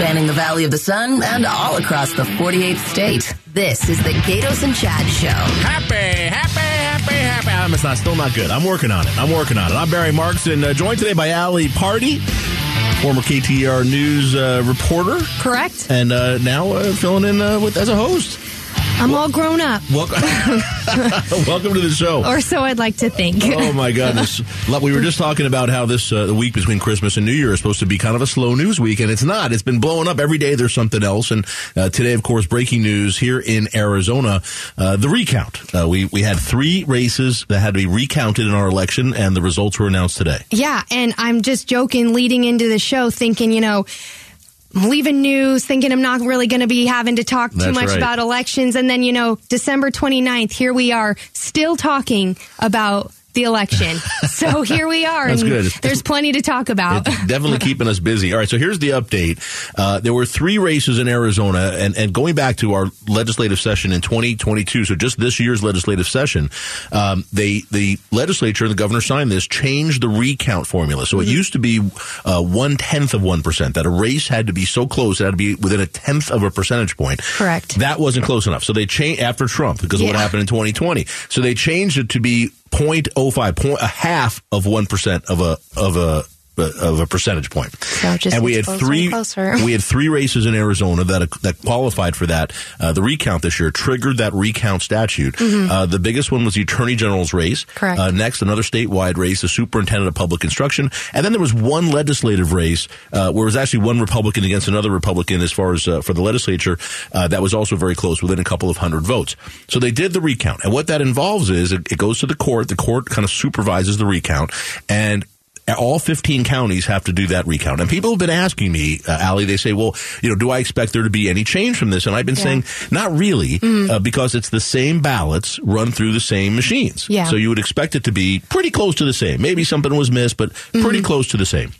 spanning the Valley of the Sun and all across the 48th state. This is the Gaydos and Chad Show. Happy, happy, happy, happy. I'm, it's not, still not good. I'm working on it. I'm working on it. I'm Barry Marks and uh, joined today by Ali Party, former KTAR News uh, reporter. Correct. And uh, now uh, filling in uh, with as a host. I'm all grown up, Welcome, welcome to the show. or so I'd like to think. Oh my goodness! We were just talking about how this uh, the week between Christmas and New Year is supposed to be kind of a slow news week, and it's not. It's been blowing up every day. There's something else, and uh, today, of course, breaking news here in Arizona: uh, the recount. Uh, we we had three races that had to be recounted in our election, and the results were announced today. Yeah, and I'm just joking leading into the show, thinking, you know, leaving news, thinking I'm not really going to be having to talk too much right. about elections. And then, you know, December 29th, here we are still talking about the election. so here we are. That's good. There's plenty to talk about. It's definitely keeping us busy. All right, so here's the update. Uh, there were three races in Arizona, and, and going back to our legislative session in 2022, so just this year's legislative session, um, they the legislature and the governor signed this, changed the recount formula. So it used to be uh, one tenth of one percent that a race had to be so close it had to be within a tenth of a percentage point. Correct. That wasn't close enough, so they changed after Trump because of what happened in 2020. So they changed it to be 0.05, point, a half of one percent of a of a of a percentage point. So and we had three we had three races in Arizona that that qualified for that. Uh, the recount this year triggered that recount statute. Uh, the biggest one was the Attorney General's race. Mm-hmm. Correct. Uh, next, another statewide race, the Superintendent of Public Instruction, and then there was one legislative race uh, where it was actually one Republican against another Republican as far as uh, for the legislature. Uh, that was also very close, within a couple of hundred votes. So they did the recount, and what that involves is it, it goes to the court. The court kind of supervises the recount, and all 15 counties have to do that recount. And people have been asking me, uh, Ali, they say, well, you know, do I expect there to be any change from this? And I've been saying, not really, uh, because it's the same ballots run through the same machines. Yeah. So you would expect it to be pretty close to the same. Maybe something was missed, but pretty close to the same.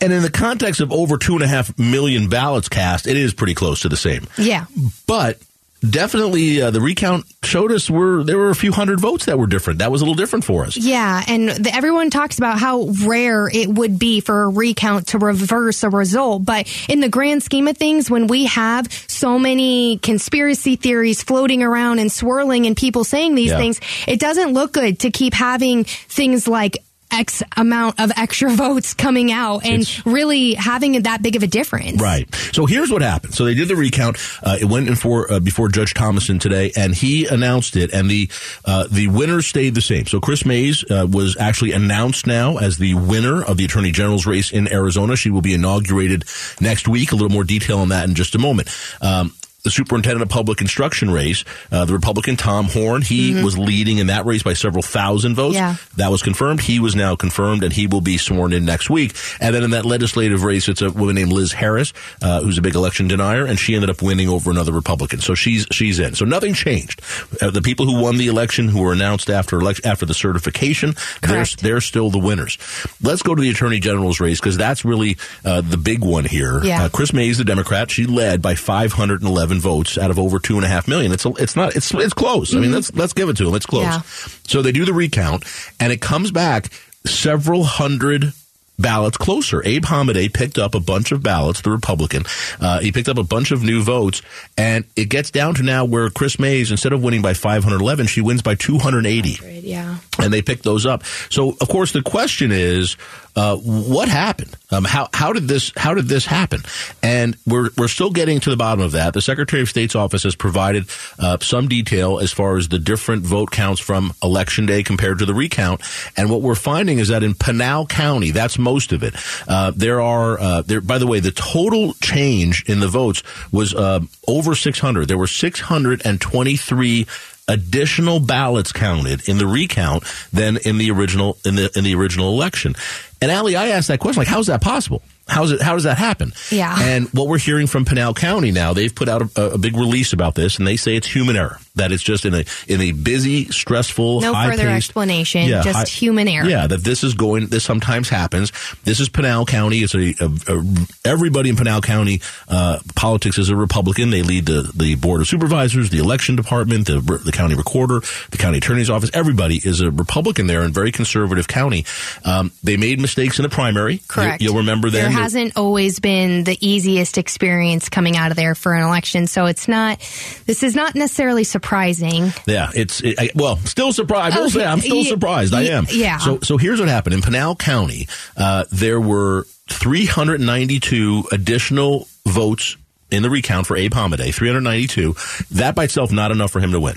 And in the context of over two and a half million ballots cast, it is pretty close to the same. yeah. But definitely, uh, the recount showed us were there were a few hundred votes that were different. That was a little different for us. Yeah, and the, everyone talks about how rare it would be for a recount to reverse a result. But in the grand scheme of things, when we have so many conspiracy theories floating around and swirling and people saying these Yeah. things, it doesn't look good to keep having things like X amount of extra votes coming out and It's- really having that big of a difference. Right. So here's what happened. So they did the recount. Uh, it went in for uh, before Judge Thomason today, and he announced it. And the uh, the winners stayed the same. So Kris Mayes uh, was actually announced now as the winner of the Attorney General's race in Arizona. She will be inaugurated next week. A little more detail on that in just a moment. Um, the superintendent of public instruction race, uh, the Republican Tom Horne, he was leading in that race by several thousand votes. Yeah. That was confirmed. He was now confirmed, and he will be sworn in next week. And then in that legislative race, it's a woman named Liz Harris, uh, who's a big election denier, and she ended up winning over another Republican. So she's she's in. So nothing changed. Uh, the people who won the election, who were announced after elect- after the certification, they're they're still the winners. Let's go to the attorney general's race because that's really uh, the big one here. Yeah. Uh, Kris Mayes, the Democrat, she led by 511 votes out of over two and a half million. It's a, it's not it's it's close. I mean, let's let's give it to them. It's close. Yeah. So they do the recount, and it comes back several hundred ballots closer. Abe Hamadeh picked up a bunch of ballots, the Republican. Uh, he picked up a bunch of new votes, and it gets down to now where Kris Mayes, instead of winning by 511, she wins by 280 Yeah. And they picked those up. So, of course, the question is, uh, what happened? Um, how how did this how did this happen? And we're we're still getting to the bottom of that. The Secretary of State's office has provided uh, some detail as far as the different vote counts from Election Day compared to the recount. And what we're finding is that in Pinal County, that's most of it. Uh, there are uh, there. By the way, the total change in the votes was uh, over 600. There were 623 additional ballots counted in the recount than in the original in the in the original election. And Ali, I asked that question, like, how's that possible? How's it? How does that happen? Yeah. And what we're hearing from Pinal County now, they've put out a, a big release about this, and they say it's human error. That it's just in a in a busy, stressful, No high further explanation, just human error. Yeah, that this is going. This sometimes happens. This is Pinal County. It's a, a, a everybody in Pinal County uh, politics is a Republican. They lead the the board of supervisors, the election department, the the county recorder, the county attorney's office. Everybody is a Republican there, and very conservative county. Um, they made mistakes in the primary. Correct. You, will remember then. Hasn't always been the easiest experience coming out of there for an election, so it's not. This is not necessarily surprising. Yeah, it's it, I, well, still surprised. I will say I'm still Yeah, surprised. I am. yeah. So so here's what happened in Pinal County. Uh, there were 392 additional votes in the recount for Abe Hamadeh, 392. That by itself not enough for him to win.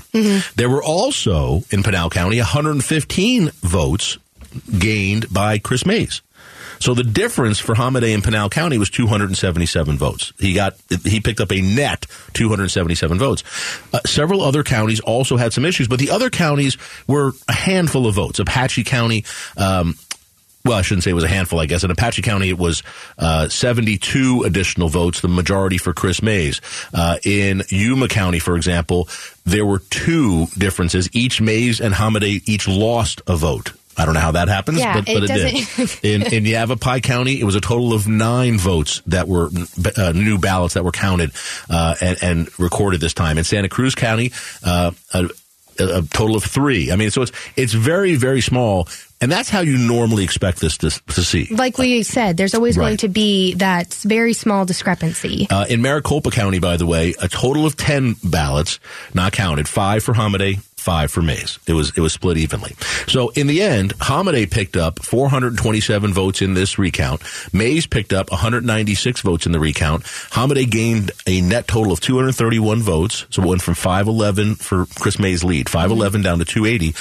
There were also in Pinal County 115 votes gained by Kris Mayes. So the difference for Hamadeh in Pinal County was 277 votes. He got he picked up a net 277 votes. Uh, several other counties also had some issues, but the other counties were a handful of votes. Apache County. Um, well, I shouldn't say it was a handful, I guess. In Apache County, it was uh, 72 additional votes, the majority for Kris Mayes. Uh, in Yuma County, for example, there were two differences. Each Mayes and Hamadeh each lost a vote. I don't know how that happens, Yeah, but, but it it, did. In, in Yavapai County, it was a total of nine votes that were uh, new ballots that were counted uh, and, and recorded this time. In Santa Cruz County, uh, a, a total of three. I mean, so it's it's very very small, and that's how you normally expect this to, to see. Like we said, there's always Right. going to be that very small discrepancy. Uh, in Maricopa County, by the way, a total of ten ballots not counted. Five for Hamadeh, five for Mayes. It was it was split evenly. So in the end, Hamadeh picked up 427 votes in this recount. Mayes picked up 196 votes in the recount. Hamadeh gained a net total of 231 votes. So it went from 511 for Kris Mayes' lead, 511 down to 280,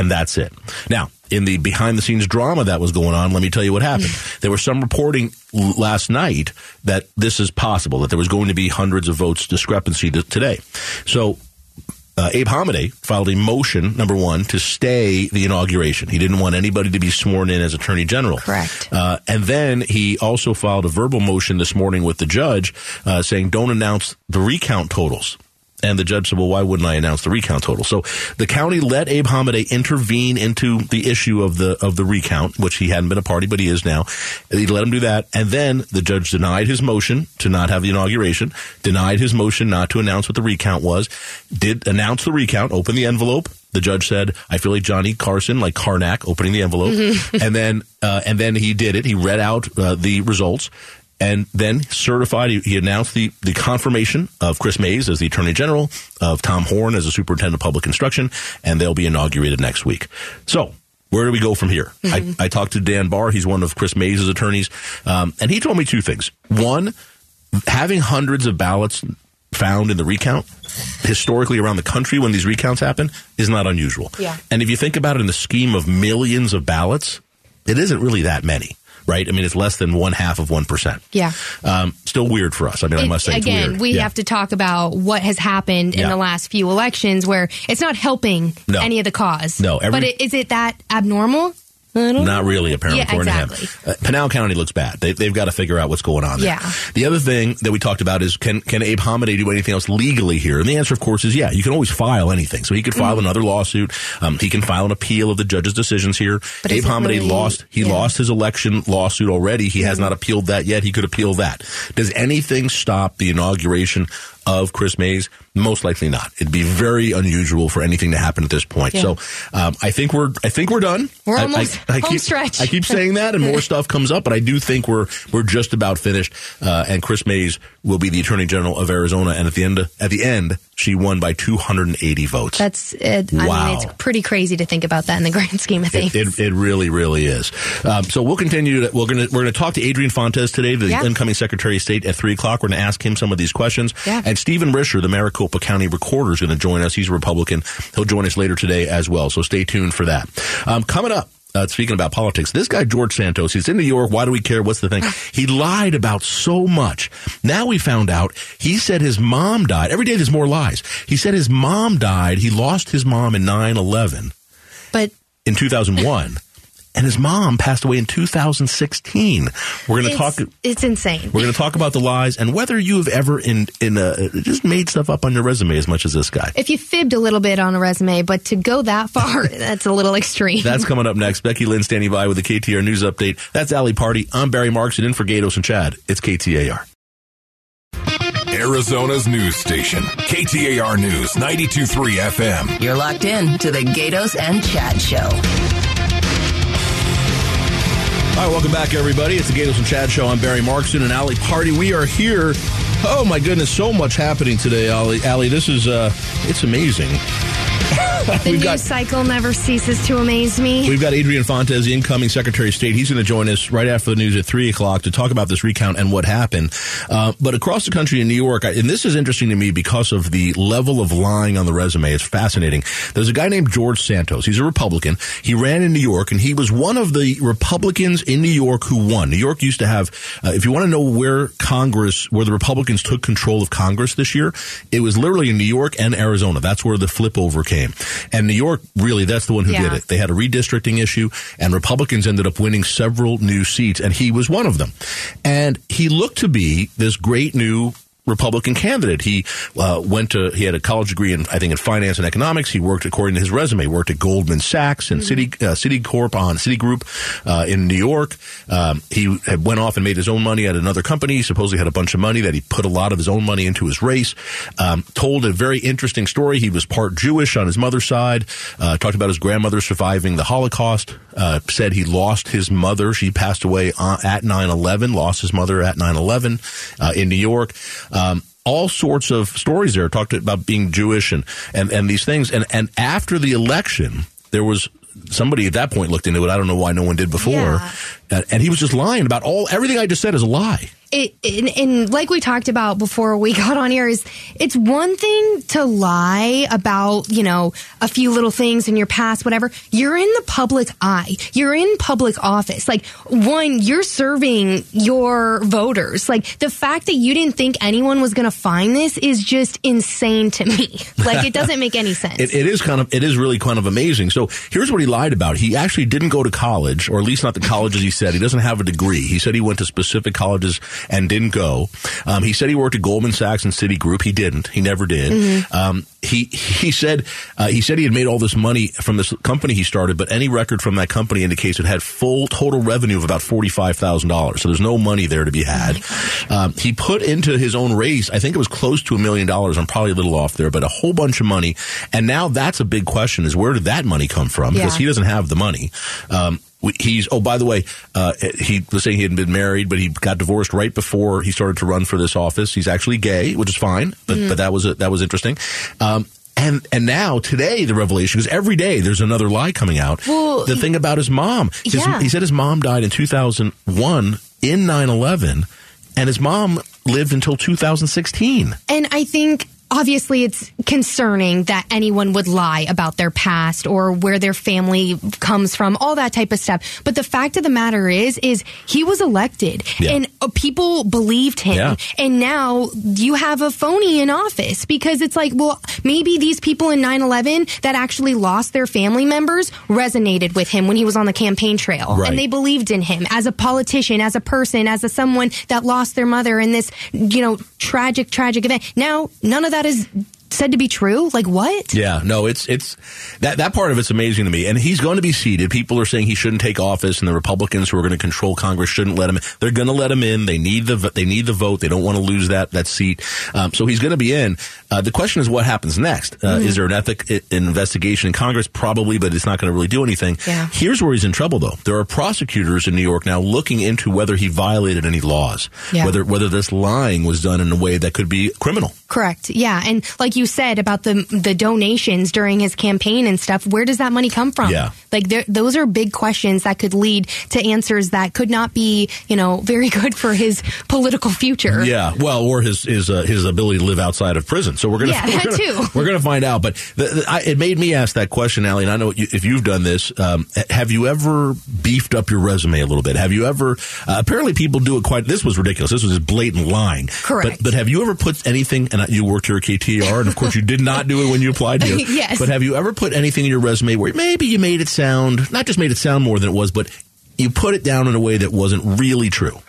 and that's it. Now. In the behind the scenes drama that was going on, let me tell you what happened. Hmm. there was some reporting last night that this is possible, that there was going to be hundreds of votes discrepancy to today. So uh, Abe Hamadeh filed a motion, number one, to stay the inauguration. He didn't want anybody to be sworn in as Attorney General. Correct. Uh, and then he also filed a verbal motion this morning with the judge uh, saying, don't announce the recount totals. And the judge said, well, why wouldn't I announce the recount total? So the county let Abe Hamadeh intervene into the issue of the, of the recount, which he hadn't been a party, but he is now. He let him do that. And then the judge denied his motion to not have the inauguration, denied his motion not to announce what the recount was, did announce the recount, open the envelope. The judge said, I feel like Johnny Carson, like Karnak, opening the envelope. and then, uh, and then he did it. He read out uh, the results and then certified. He, he announced the, the confirmation of Kris Mayes as the Attorney General, of Tom Horne as the Superintendent of Public Instruction, and they'll be inaugurated next week. So, where do we go from here? I, I talked to Dan Barr. He's one of Kris Mayes' attorneys, um, and he told me two things. One, having hundreds of ballots found in the recount historically around the country when these recounts happen is not unusual. Yeah. And if you think about it in the scheme of millions of ballots, it isn't really that many, right? I mean, it's less than one half of 1%. Yeah. Um, still weird for us. I mean, I must say, it's again, we Yeah. have to talk about what has happened in Yeah. the last few elections where it's not helping No. any of the cause. No, every- but it, is it that abnormal? Don't really, apparently, Yeah, according exactly. to him. Uh, Pinal County looks bad. They, they've got to figure out what's going on there. Yeah. The other thing that we talked about is can can Abe Hamadeh do anything else legally here? And the answer, of course, is yeah. You can always file anything. So he could file Mm-hmm. another lawsuit. Um, he can file an appeal of the judge's decisions here. But Abe is Hamadeh really- lost. He yeah. Mm-hmm. lost his election lawsuit already. He has not appealed that yet. He could appeal that. Does anything stop the inauguration of Kris Mayes? Most likely not. It'd be very unusual for anything to happen at this point. Yeah. So um, I think we're I think we're done. We're I- almost I, I home keep, stretch. I keep saying that, and more stuff comes up, but I do think we're we're just about finished. Uh, and Kris Mayes will be the Attorney General of Arizona, and at the end at the end, she won by 280 votes. That's it. I Wow. mean, it's pretty crazy to think about that in the grand scheme of things. It, it, it really, really is. Um, so we'll continue. To, we're going to we're going to talk to Adrian Fontes today, the Yeah. incoming Secretary of State, at three o'clock. We're going to ask him some of these questions. Yeah. And Stephen Richer, the Maricopa County Recorder, is going to join us. He's a Republican. He'll join us later today as well. So stay tuned for that. Um, coming up. Uh, speaking about politics, this guy George Santos, he's in New York. Why do we care? What's the thing? He lied about so much. Now we found out he said his mom died. Every day there's more lies. He said his mom died. He lost his mom in 9-11 but in 2001, and his mom passed away in 2016. We're going to talk. it's insane. We're going to talk about the lies and whether you have ever in in uh just made stuff up on your resume as much as this guy. If you fibbed a little bit on a resume, but to go that far, that's a little extreme. That's coming up next. Becky Lynn standing by with the KTAR news update. That's Ali Party. I'm Barry Markson in for Gaydos and Chad. It's KTAR. Arizona's news station, KTAR News 92.3 FM. You're locked in to the Gaydos and Chad Show. All right, welcome back, everybody. It's the Gaydos and Chad Show. I'm Barry Markson and Ali Party. We are here. Oh my goodness, so much happening today, Ali. Ali, this is uh, it's amazing. The news got- cycle never ceases to amaze me. We've got Adrian Fontes, the incoming Secretary of State. He's going to join us right after the news at 3 o'clock to talk about this recount and what happened. Uh, but across the country in New York, and this is interesting to me because of the level of lying on the resume. It's fascinating. There's a guy named George Santos. He's a Republican. He ran in New York, and he was one of the Republicans in New York who won. New York used to have, uh, if you want to know where Congress, where the Republicans took control of Congress this year, it was literally in New York and Arizona. That's where the flip over came. And New York, really, that's the one who did it. They had a redistricting issue, and Republicans ended up winning several new seats, and he was one of them. And he looked to be this great new Republican candidate. He uh, went to he had a college degree in I think in finance and economics. He worked according to his resume worked at Goldman Sachs and City uh, Citicorp on Citigroup uh, in New York. Um, he had went off and made his own money at another company. He supposedly had a bunch of money that he put a lot of his own money into his race. Um, told a very interesting story. He was part Jewish on his mother's side. Uh, talked about his grandmother surviving the Holocaust. Uh, said he lost his mother. She passed away uh, at 9/11. Lost his mother at 9/11 uh, in New York. Um, all sorts of stories there. Talked about being Jewish and, and, and these things. And, and after the election, there was somebody at that point looked into it. I don't know why no one did before. Yeah. And, and he was just lying about all, everything I just said is a lie. It, and, and like we talked about before we got on here is it's one thing to lie about you know a few little things in your past whatever you're in the public eye you're in public office like one you're serving your voters like the fact that you didn't think anyone was going to find this is just insane to me like it doesn't make any sense It, it is kind of, it is really kind of amazing. So here's what he lied about. He actually didn't go to college, or at least not the colleges he said. He doesn't have a degree. He said he went to specific colleges and didn't go. Um, he said he worked at Goldman Sachs and Citigroup. He didn't. He never did. Um, he he said uh, he said he had made all this money from this company he started, but any record from that company indicates it had full total revenue of about forty five thousand dollars. So there's no money there to be had. um, he put into his own race, I think it was close to a million dollars. I'm probably a little off there, but a whole bunch of money. And now that's a big question: is where did that money come from? Because he doesn't have the money. Um, He's oh by the way uh, he was saying he hadn't been married but he got divorced right before he started to run for this office he's actually gay which is fine but but that was a, that was interesting um, and and now today the revelation because every day there's another lie coming out Well, the thing about his mom his- Yeah. he said his mom died in 2001 in 9-11 and his mom lived until 2016 And I think obviously it's concerning that anyone would lie about their past or where their family comes from, all that type of stuff. But the fact of the matter is, is he was elected Yeah. and uh, people believed him. Yeah. And now you have a phony in office because it's like, well, maybe these people in 9-11 that actually lost their family members resonated with him when he was on the campaign trail. Right. And they believed in him as a politician, as a person, as a someone that lost their mother in this, you know, tragic, tragic event. Now, none of that is said to be true. Like what? Yeah, no, it's it's that that part of it's amazing to me. And he's going to be seated. People are saying he shouldn't take office, and the Republicans who are going to control Congress shouldn't let him. They're going to let him in. They need the they need the vote. They don't want to lose that that seat. Um, so he's going to be in. Uh, the question is what happens next. Uh, Is there an ethic an investigation in Congress? Probably, but it's not going to really do anything. Yeah. Here's where he's in trouble, though. There are prosecutors in New York now looking into whether he violated any laws, Yeah. whether whether this lying was done in a way that could be criminal. Correct. Yeah. And like you said about the the donations during his campaign and stuff, where does that money come from? Yeah. Like those are big questions that could lead to answers that could not be, you know, very good for his political future. Yeah, well, or his his uh, his ability to live outside of prison. So we're gonna Yeah, we're that gonna, too. We're gonna find out. But the, the, I, it made me ask that question, Ali. And I know you, if you've done this, um, have you ever beefed up your resume a little bit? Have you ever? Uh, apparently, people do it quite. This was ridiculous. This was just blatant lying. Correct. But, but have you ever put anything? And you worked here at KTAR, and of course, you did not do it when you applied here. Yes. But have you ever put anything in your resume where maybe you made it sound not just made it sound more than it was, but you put it down in a way that wasn't really true?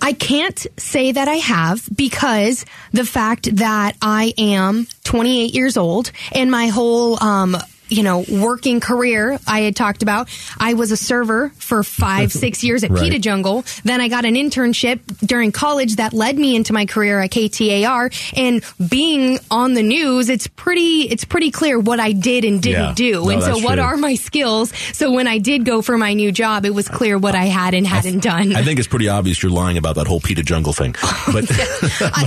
I can't say that I have because the fact that I am 28 years old and my whole um, you know, working career I had talked about. I was a server for five, six years at Right. Pita Jungle. Then I got an internship during college that led me into my career at KTAR. And being on the news, it's pretty, it's pretty clear what I did and didn't Yeah. do. No, and so what true. are my skills? So when I did go for my new job, it was clear what I had and hadn't done. I think it's pretty obvious you're lying about that whole Pita Jungle thing. But I,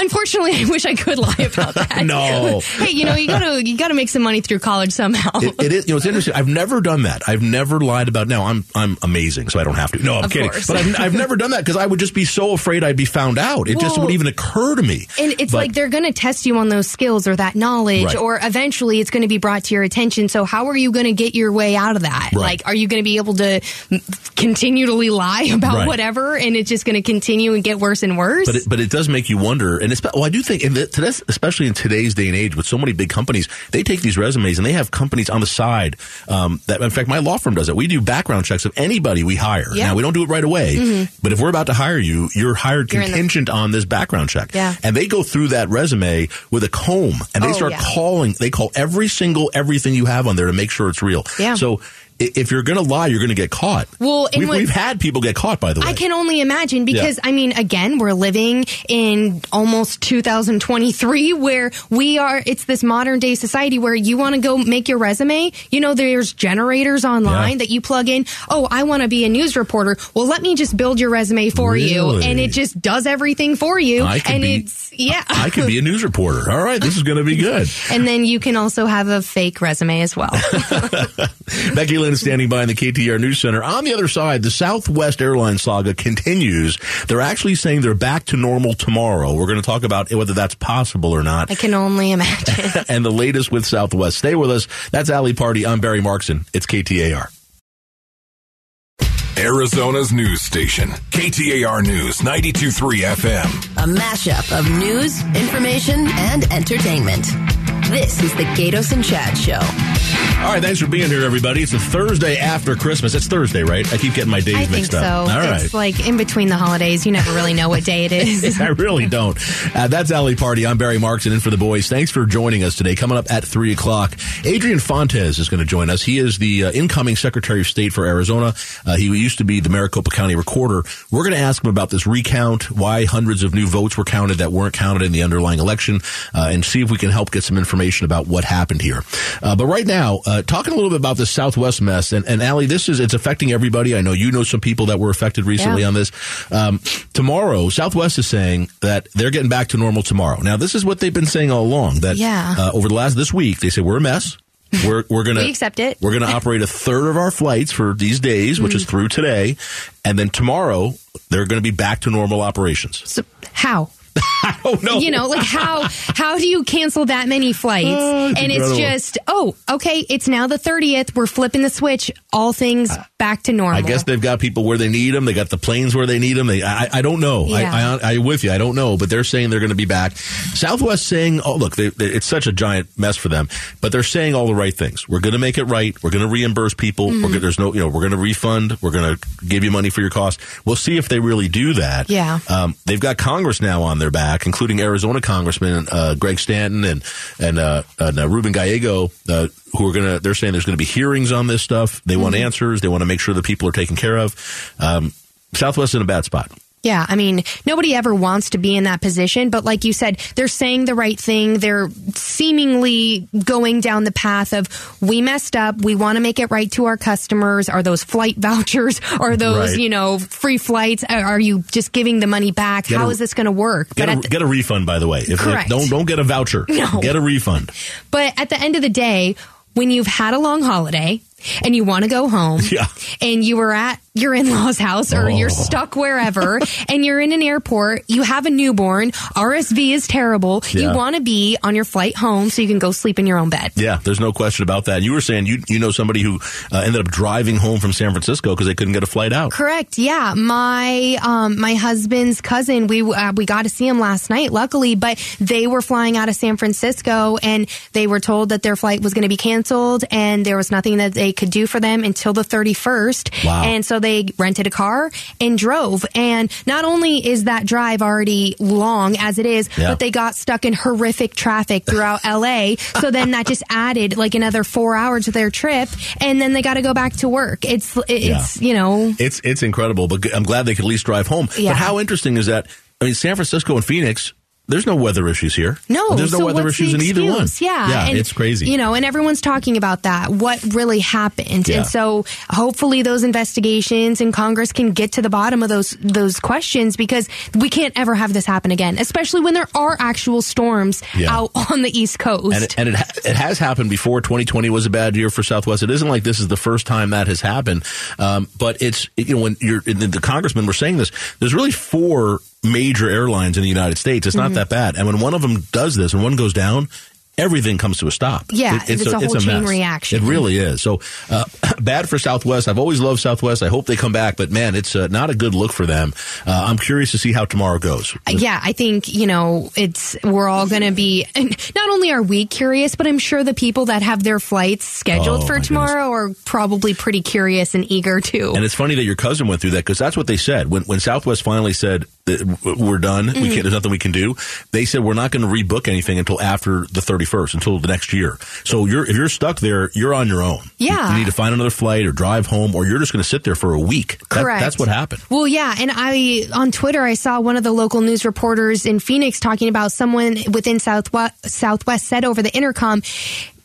unfortunately, I wish I could lie about that. No. hey, you know, you gotta you gotta make some money through college somehow. it, it is, you know, it's interesting. I've never done that. I've never lied about. Now I'm I'm amazing, so I don't have to. No, I'm Of kidding. course. But I've, I've never done that because I would just be so afraid I'd be found out. It just wouldn't even occur to me. and it's But- like they're going to test you on those skills or that knowledge, Right. or eventually it's going to be brought to your attention. So, how are you going to get your way out of that? Right. Like, are you going to be able to continually lie about Right. whatever and it's just going to continue and get worse and worse? But it, but it does make you wonder, and it's, well, I do think, in the, especially in today's day and age, with so many big companies, they take these resumes and they have companies on the side. Um, that, in fact, my law firm does it. We do background checks of anybody we hire. Yeah. Mm-hmm. Now we don't do it right away, but if we're about to hire you, you're hired You're in the- contingent on this background check. Yeah. and they go through that resume with a comb and they Oh, start yeah. calling. They call every single everything you have on there to make sure it's real. Yeah. So. I- If you're going to lie, you're going to get caught. Well, we've, what- we've had people get caught, by the way. I can only imagine because Yeah. I mean, again, we're living in almost 2023 where we are, it's this modern day society where you want to go make your resume. You know, there's generators online Yeah. that you plug in. Oh, I want to be a news reporter. Well, let me just build your resume for you. And it just does everything for you. I and be- it's, yeah. I could be a news reporter. All right, this is going to be good. and then you can also have a fake resume as well. Becky Lynn is standing by in the KTAR News Center. On the other side, the Southwest Airlines saga continues. They're actually saying they're back to normal tomorrow. We're going to talk about whether that's possible or not. I can only imagine. and the latest with Southwest. Stay with us. That's Ali Party. I'm Barry Markson. It's KTAR. Arizona's news station, KTAR News 92.3 FM. A mashup of news, information, and entertainment. This is the Gaydos and Chad Show. All right, thanks for being here, everybody. It's a Thursday after Christmas. It's Thursday, right? I keep getting my days I think mixed so. up. All right. It's like in between the holidays, you never really know what day it is. I really don't. Uh, that's Ali Party. I'm Barry Markson in for the boys. Thanks for joining us today. Coming up at 3 o'clock, Adrian Fontes is going to join us. He is the uh, incoming Secretary of State for Arizona. Uh, he used to be the Maricopa County Recorder. We're going to ask him about this recount, why hundreds of new votes were counted that weren't counted in the underlying election, uh, and see if we can help get some information about what happened here. Uh, but right now, uh, talking a little bit about the Southwest mess, and, and Ali, this is, it's affecting everybody. I know you know some people that were affected recently Yeah. on this. Um, tomorrow, Southwest is saying that they're getting back to normal tomorrow. Now, this is what they've been saying all along. That Yeah. uh, over the last this week, they say we're a mess. We're we're gonna We accept it. We're gonna operate a third of our flights for these days, which Mm. is through today, and then tomorrow they're going to be back to normal operations. So how? I don't know. You know, like how how do you cancel that many flights? Oh, it's and it's just, oh, okay, it's now the 30th. We're flipping the switch. All things back to normal. I guess they've got people where they need them. They got the planes where they need them. They, I, I don't know. Yeah. I, I, I with you. I don't know, but they're saying they're going to be back. Southwest saying, oh look, they, they- it's such a giant mess for them, but they're saying all the right things. We're going to make it right. We're going to reimburse people. We're Mm-hmm. gonna, there's no, you know, we're going to refund. We're going to give you money for your cost. We'll see if they really do that. Yeah. Um, they've got Congress now on their back, including Arizona Congressman uh, Greg Stanton and and, uh, and uh, Ruben Gallego, uh, who are going to. They're saying there's going to be hearings on this stuff. They want answers. They want to make sure the people are taken care of. Um, Southwest in a bad spot. Yeah, I mean, nobody ever wants to be in that position, but like you said, they're saying the right thing. They're seemingly going down the path of we messed up. We want to make it right to our customers. Are those flight vouchers? Are those, Right. you know, free flights? Are are you just giving the money back? Get How a- is this going to work? Get But a, the- get a refund, by the way. If, Correct. don't don't get a voucher. No. Get a refund. But at the end of the day, when you've had a long holiday and you want to go home Yeah. and you were at your in-laws house or Oh. you're stuck wherever and you're in an airport, you have a newborn, RSV is terrible. Yeah. You want to be on your flight home so you can go sleep in your own bed. Yeah, there's no question about that. You were saying you you know somebody who uh, ended up driving home from San Francisco because they couldn't get a flight out. Correct. Yeah, my um, my husband's cousin. We uh, we got to see him last night, luckily. But they were flying out of San Francisco, and they were told that their flight was going to be canceled, and there was nothing that they could do for them until the thirty first. Wow. And so they rented a car and drove. And not only is that drive already long as it is, Yeah. but they got stuck in horrific traffic throughout LA. So then that just added like another four hours to their trip. And then they got to go back to work. It's, it's, you know, It's it's incredible, but I'm glad they could at least drive home. Yeah. But how interesting is that? I mean, San Francisco and Phoenix. There's no weather issues here. No, there's no so weather issues in either one. Yeah, yeah, and, it's crazy. You know, and everyone's talking about that. What really happened? Yeah. And so, hopefully, those investigations and Congress can get to the bottom of those those questions because we can't ever have this happen again, especially when there are actual storms Yeah. out on the East Coast. and it, and it, ha- it has happened before. 2020 was a bad year for Southwest. It isn't like this is the first time that has happened. Um, but it's you know when you're and the congressmen were saying this. There's really four major airlines in the United States. It's Mm-hmm. not that bad. And when one of them does this and one goes down. Everything comes to a stop. Yeah, it's a whole chain mess. reaction. It really is. So uh, bad for Southwest. I've always loved Southwest. I hope they come back, but man, it's uh, not a good look for them. Uh, I'm curious to see how tomorrow goes. yeah, I think, you know, it's, we're all going to be, not only are we curious, but I'm sure the people that have their flights scheduled Oh, for tomorrow are probably pretty curious and eager too. And it's funny that your cousin went through that because that's what they said when when Southwest finally said we're done. Mm-hmm. can't. There's nothing we can do. They said we're not going to rebook anything until after the 31st, until the next year. So you're if you're stuck there, you're on your own. You- Yeah. you, need to find another flight or drive home, or you're just going to sit there for a week. That- Correct. that's what happened. Well, yeah, and I on Twitter I saw one of the local news reporters in Phoenix talking about someone within Southwest Southwest said over the intercom,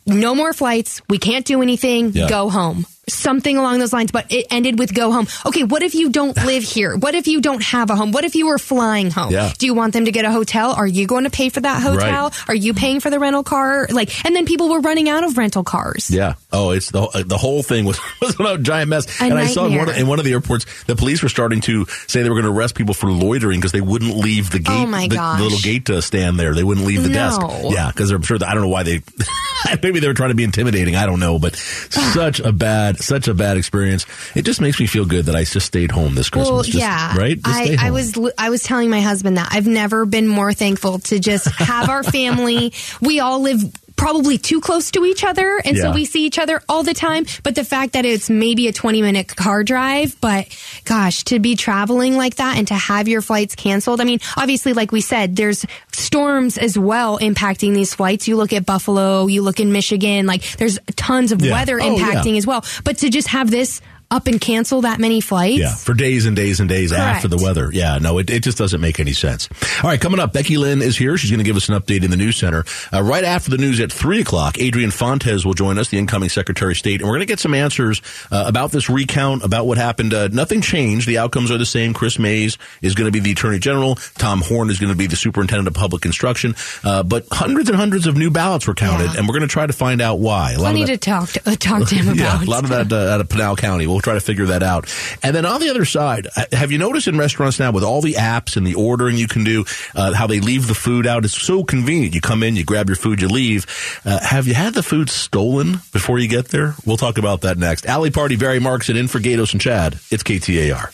"No more flights. We can't do anything. Yeah. Go home." Something along those lines, but it ended with go home. Okay, what if you don't live here? What if you don't have a home? What if you were flying home? Yeah. Do you want them to get a hotel? Are you going to pay for that hotel? Right. Are you paying for the rental car? Like, and then people were running out of rental cars. Yeah. Oh, it's the uh, the whole thing was was a giant mess. A and I saw in one, of, in one of the airports, the police were starting to say they were going to arrest people for loitering because they wouldn't leave the gate, Oh, my the, gosh. the little gate stand there. They wouldn't leave the desk. Yeah, because I'm sure that I don't know why they. maybe they were trying to be intimidating. I don't know, but such a bad, such a bad experience. It just makes me feel good that I just stayed home this Christmas. Well, Just- yeah, right. Just I, I was I was telling my husband that I've never been more thankful to just have our family. We all live probably too close to each other, and Yeah. so we see each other all the time. But the fact that it's maybe a twenty minute car drive, but gosh, to be traveling like that and to have your flights canceled. I mean, obviously, like we said, there's storms as well impacting these flights. You look at Buffalo, you look in Michigan, like there's tons of Yeah. weather Oh, yeah. impacting as well. But to just have this up and cancel that many flights. Yeah, for days and days and days after the weather. Yeah, no, it, it just doesn't make any sense. All right, coming up, Becky Lynn is here. She's going to give us an update in the news center. Uh, right after the news at 3 o'clock, Adrian Fontes will join us, the incoming Secretary of State, and we're going to get some answers uh, about this recount, about what happened. Uh, nothing changed. The outcomes are the same. Kris Mayes is going to be the Attorney General. Tom Horne is going to be the Superintendent of Public Instruction. Uh, but hundreds and hundreds of new ballots were counted, Yeah. and we're going to try to find out why. A Plenty that- to talk to, uh, talk to him about. yeah, a lot of that uh, out of Pinal County. We'll try to figure that out. And then on the other side, uh, have you noticed in restaurants now with all the apps and the ordering you can do, uh, how they leave the food out? It's so convenient. You come in, you grab your food, you leave. Uh, have you had the food stolen before you get there? We'll talk about that next. Ali Party, Barry Markson in for Gaydos and Chad. It's KTAR.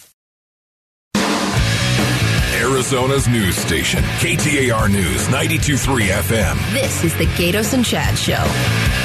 Arizona's news station, KTAR News 923 FM. This is the Gaydos and Chad Show.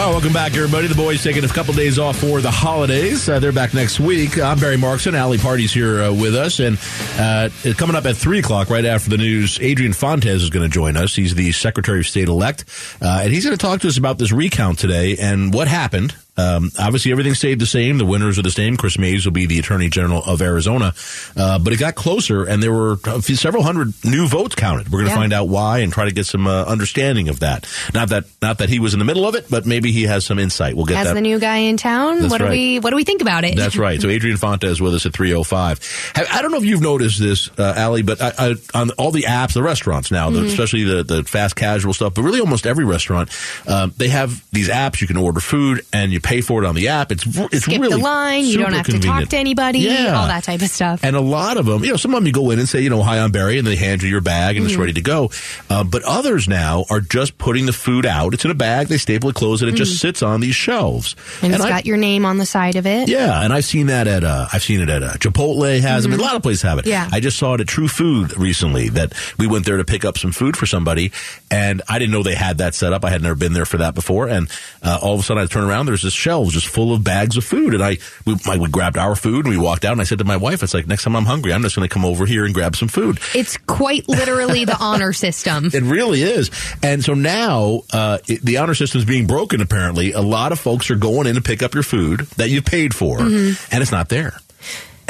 Oh, welcome back, everybody. The boys taking a couple days off for the holidays. Uh, they're back next week. I'm Barry Markson. Ali Party's here uh, with us. And uh, coming up at 3 o'clock, right after the news, Adrian Fontes is going to join us. He's the Secretary of State elect. Uh, and he's going to talk to us about this recount today and what happened. Um, obviously, everything stayed the same. The winners are the same. Kris Mayes will be the Attorney General of Arizona. Uh, but it got closer, and there were few, several hundred new votes counted. We're going to Yeah. find out why and try to get some uh, understanding of that. Not that not that he was in the middle of it, but maybe he has some insight. We'll get As that. the new guy in town, That's what do we what do we think about it? That's right. So Adrian Fontes with us at 305. I don't know if you've noticed this, uh, Ali, but I, I, on all the apps, the restaurants now, Mm-hmm. the, especially the, the fast casual stuff, but really almost every restaurant, um, they have these apps. You can order food and you pay for it on the app. It's it's Skip really the line. You don't have to talk to anybody. Yeah. All that type of stuff. And a lot of them, you know, some of them you go in and say, you know, hi, I'm Barry, and they hand you your bag and Mm-hmm. it's ready to go. Uh, but others now are just putting the food out. It's in a bag, they staple it closed, and it just sits on these shelves. Mm-hmm. and it's I- got your name on the side of it. yeah, and I've seen that at uh, I've seen it at uh, Chipotle has. I mean, a lot of places have it. Mm-hmm. Yeah. I just saw it at True Food recently. That we went there to pick up some food for somebody, and I didn't know they had that set up. I had never been there for that before, and uh, all of a sudden I turn around. There's this shelves just full of bags of food. And I we, I, we grabbed our food and we walked out. And I said to my wife, "It's like next time I'm hungry, I'm just going to come over here and grab some food." It's quite literally the honor system. It really is. And so now uh, it, the honor system is being broken. Apparently, a lot of folks are going in to pick up your food that you paid for, Mm-hmm. and it's not there.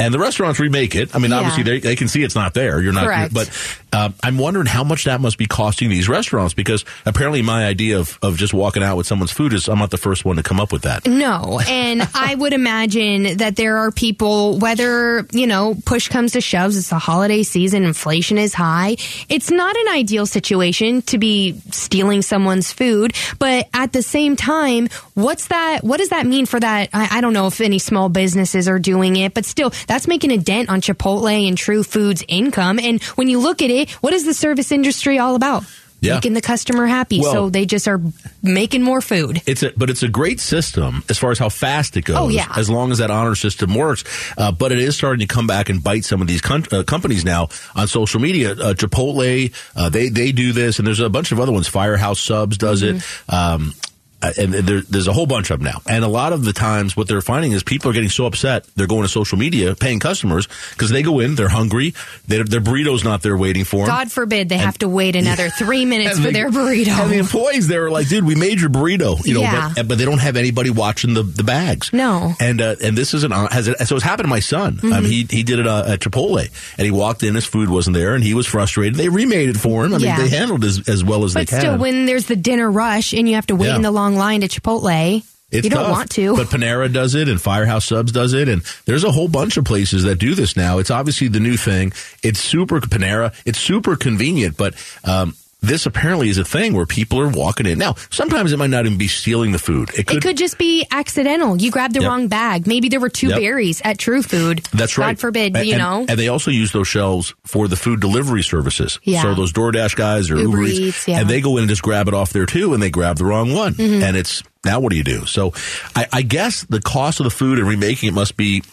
And the restaurants remake it. I mean, Yeah. obviously they, they can see it's not there. You're not, Correct. but uh, I'm wondering how much that must be costing these restaurants because apparently my idea of, of just walking out with someone's food is I'm not the first one to come up with that. No, and I would imagine that there are people, whether, you know, push comes to shoves, it's the holiday season, inflation is high. It's not an ideal situation to be stealing someone's food, but at the same time, what's that, what does that mean for that? I, I don't know if any small businesses are doing it, but still, that's making a dent on Chipotle and True Foods income. And when you look at it, what is the service industry all about? Yeah. Making the customer happy. Well- so they just are making more food. It's a, but it's a great system as far as how fast it goes. Oh, yeah. As long as that honor system works. Uh, but it is starting to come back and bite some of these con- uh, companies now on social media. Uh, Chipotle, uh, they, they do this and there's a bunch of other ones. Firehouse Subs does it. Um, uh, and there, there's a whole bunch of them now. And a lot of the times what they're finding is people are getting so upset. They're going to social media, paying customers because they go in, they're hungry. Their, their burrito's not there waiting for them. God forbid they have to wait another three minutes And for the- their burrito. And the employees, they were like, dude, we made your burrito, you know, Yeah. but, but they don't have anybody watching the, the bags. No. And, uh, and this is an, has it, so it's happened to my son. Mm-hmm. Um, he, he did it uh, at Chipotle and he walked in, his food wasn't there and he was frustrated. They remade it for him. I mean, Yeah. they handled it as, as well as they but can. still, when there's the dinner rush and you have to wait Yeah. in the long line to Chipotle, It's you don't tough. want to. But Panera does it and Firehouse Subs does it. And there's a whole bunch of places that do this now. It's obviously the new thing. It's super Panera. It's super convenient, but, um, this apparently is a thing where people are walking in. Now, sometimes it might not even be stealing the food. It could, it could just be accidental. You grabbed the Yep. wrong bag. Maybe there were two Yep. berries at True Food. That's right. God forbid, And- you know. And they also use those shelves for the food delivery services. Yeah. So those DoorDash guys or Uber Uber, Eats, Eats, yeah. Mm-hmm. and they go in and just grab it off there too, and they grab the wrong one. And it's now what do you do? So I, I guess the cost of the food and remaking it must be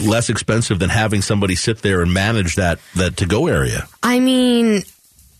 less expensive than having somebody sit there and manage that that to go area. I mean,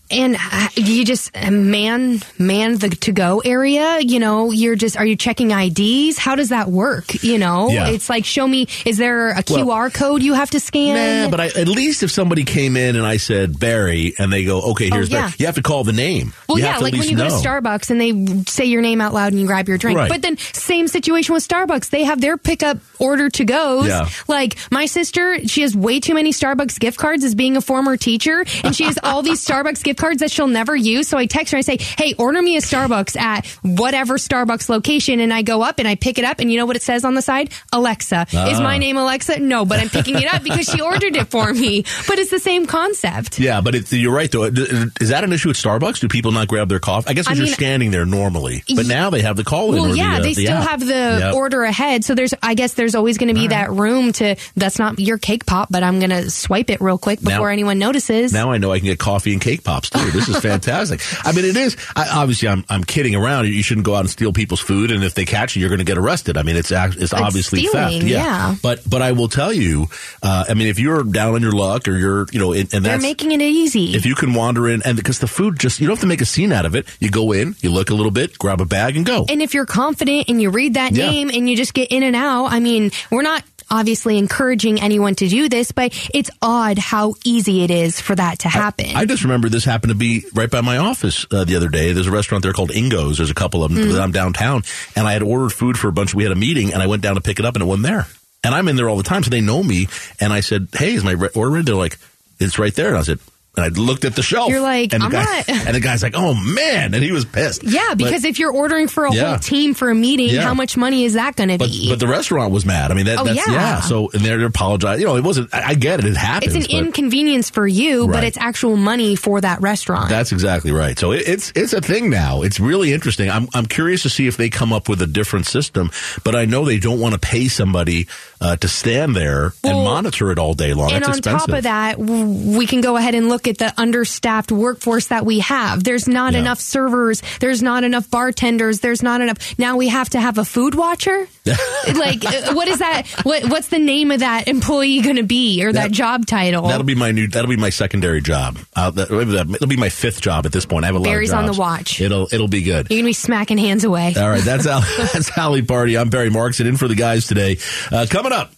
and uh, you just man man the to go area. You know, you're just are you checking IDs? How does that work? You know, Yeah. it's like show me. Is there a Well- QR code you have to scan? Nah, but I, at least if somebody came in and I said Barry, and they go, okay, here's Oh, yeah. Barry. You have to call the name. Well, you yeah, like when you go to Starbucks and they say your name out loud and you grab your drink. Right. But then same situation with Starbucks. They have their pickup order to goes. Yeah. Like my sister, she has way too many Starbucks gift cards as being a former teacher, and she has all these Starbucks gift cards that she'll never use. So I text her I say, "Hey, order me a Starbucks at whatever Starbucks location." And I go up and I pick it up, and you know what it says on the side? Alexa. Ah. Is my name Alexa? No, but I'm picking it up because she ordered it for me. But it's the same concept. Yeah, but it, you're right though. Is that an issue at Starbucks? Do people not grab their coffee? I guess I because you're standing there normally, but now they have the call in. Well, yeah, the, uh, they the still app. have the Yep. order ahead. So there's, I guess there's always going to be that room to, that's not your cake pop, but I'm going to swipe it real quick before Now- anyone notices. Now I know I can get coffee and cake pops too. This is fantastic. I mean, it is. I, obviously, I'm I'm kidding around. You shouldn't go out and steal people's food, and if they catch you, you're going to get arrested. I mean, it's act- it's obviously stealing, theft. yeah. But but I will tell you, uh, I mean, if you're down on your luck or you're you know, and, and They're making it easy. if you can wander in, and because the food just you don't have to make a scene out of it. You go in, you look a little bit, grab a bag, and go. and if you're confident and you read that Yeah. name and you just get in and out, I mean, we're not obviously encouraging anyone to do this, but it's odd how easy it is for that to happen. I just remember this happened to be right by my office uh, the other day. There's a restaurant there called Ingo's. There's a couple of them. Mm. I'm downtown, and I had ordered food for a bunch. We had a meeting, and I went down to pick it up, and it wasn't there. And I'm in there all the time, so they know me. And I said, "Hey, is my order ready?" They're like, "It's right there." And I said, and I looked at the shelf. You're like, and the "I'm guy, not- And the guy's like, "Oh man!" And he was pissed. yeah, But- because if you're ordering for a Yeah. whole team for a meeting, Yeah. how much money is that going to But, be? but the restaurant was mad. I mean, that, Oh, that's yeah. yeah. So and they're apologize. You know, it wasn't. I, I get it. It happens. it's an but- inconvenience for you, but it's actual money for that restaurant. That's exactly right. So it, it's it's a thing now. It's really interesting. I'm I'm curious to see if they come up with a different system, but I know they don't want to pay somebody uh, to stand there and monitor it all day long. and It's on expensive. top of that, we can go ahead and look look at the understaffed workforce that we have. There's not Yeah. enough servers. There's not enough bartenders. There's not enough. Now we have to have a food watcher. like, what is that? What What's the name of that employee going to be or that, That- job title? That'll be my new. That'll be my secondary job. Uh, that, it'll be my fifth job at this point. I have a lot Barry's on the watch. It'll it'll be good. You're going to be smacking hands away. All right, that's Al, that's Hallie Party. I'm Barry Markson in for the guys today. Uh, coming up.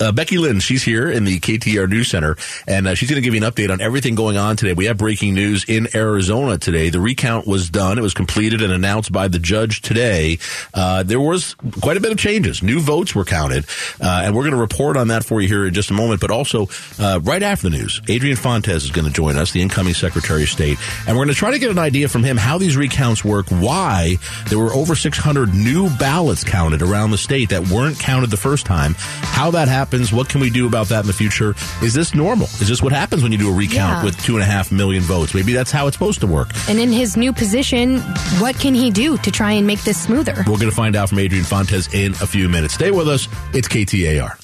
Uh, Becky Lynn, she's here in the KTAR News Center, and uh, she's going to give you an update on everything going on today. We have breaking news in Arizona today. The recount was done; it was completed and announced by the judge today. Uh, there was quite a bit of changes. New votes were counted, uh, and we're going to report on that for you here in just a moment. But also, uh, right after the news, Adrian Fontes is going to join us, the incoming Secretary of State, and we're going to try to get an idea from him how these recounts work, why there were over 600 new ballots counted around the state that weren't counted the first time, how that happens, what can we do about that in the future? Is this normal? Is this what happens when you do a recount Yeah. with two and a half million votes? Maybe that's how it's supposed to work. And in his new position, what can he do to try and make this smoother? We're going to find out from Adrian Fontes in a few minutes. Stay with us. It's KTAR.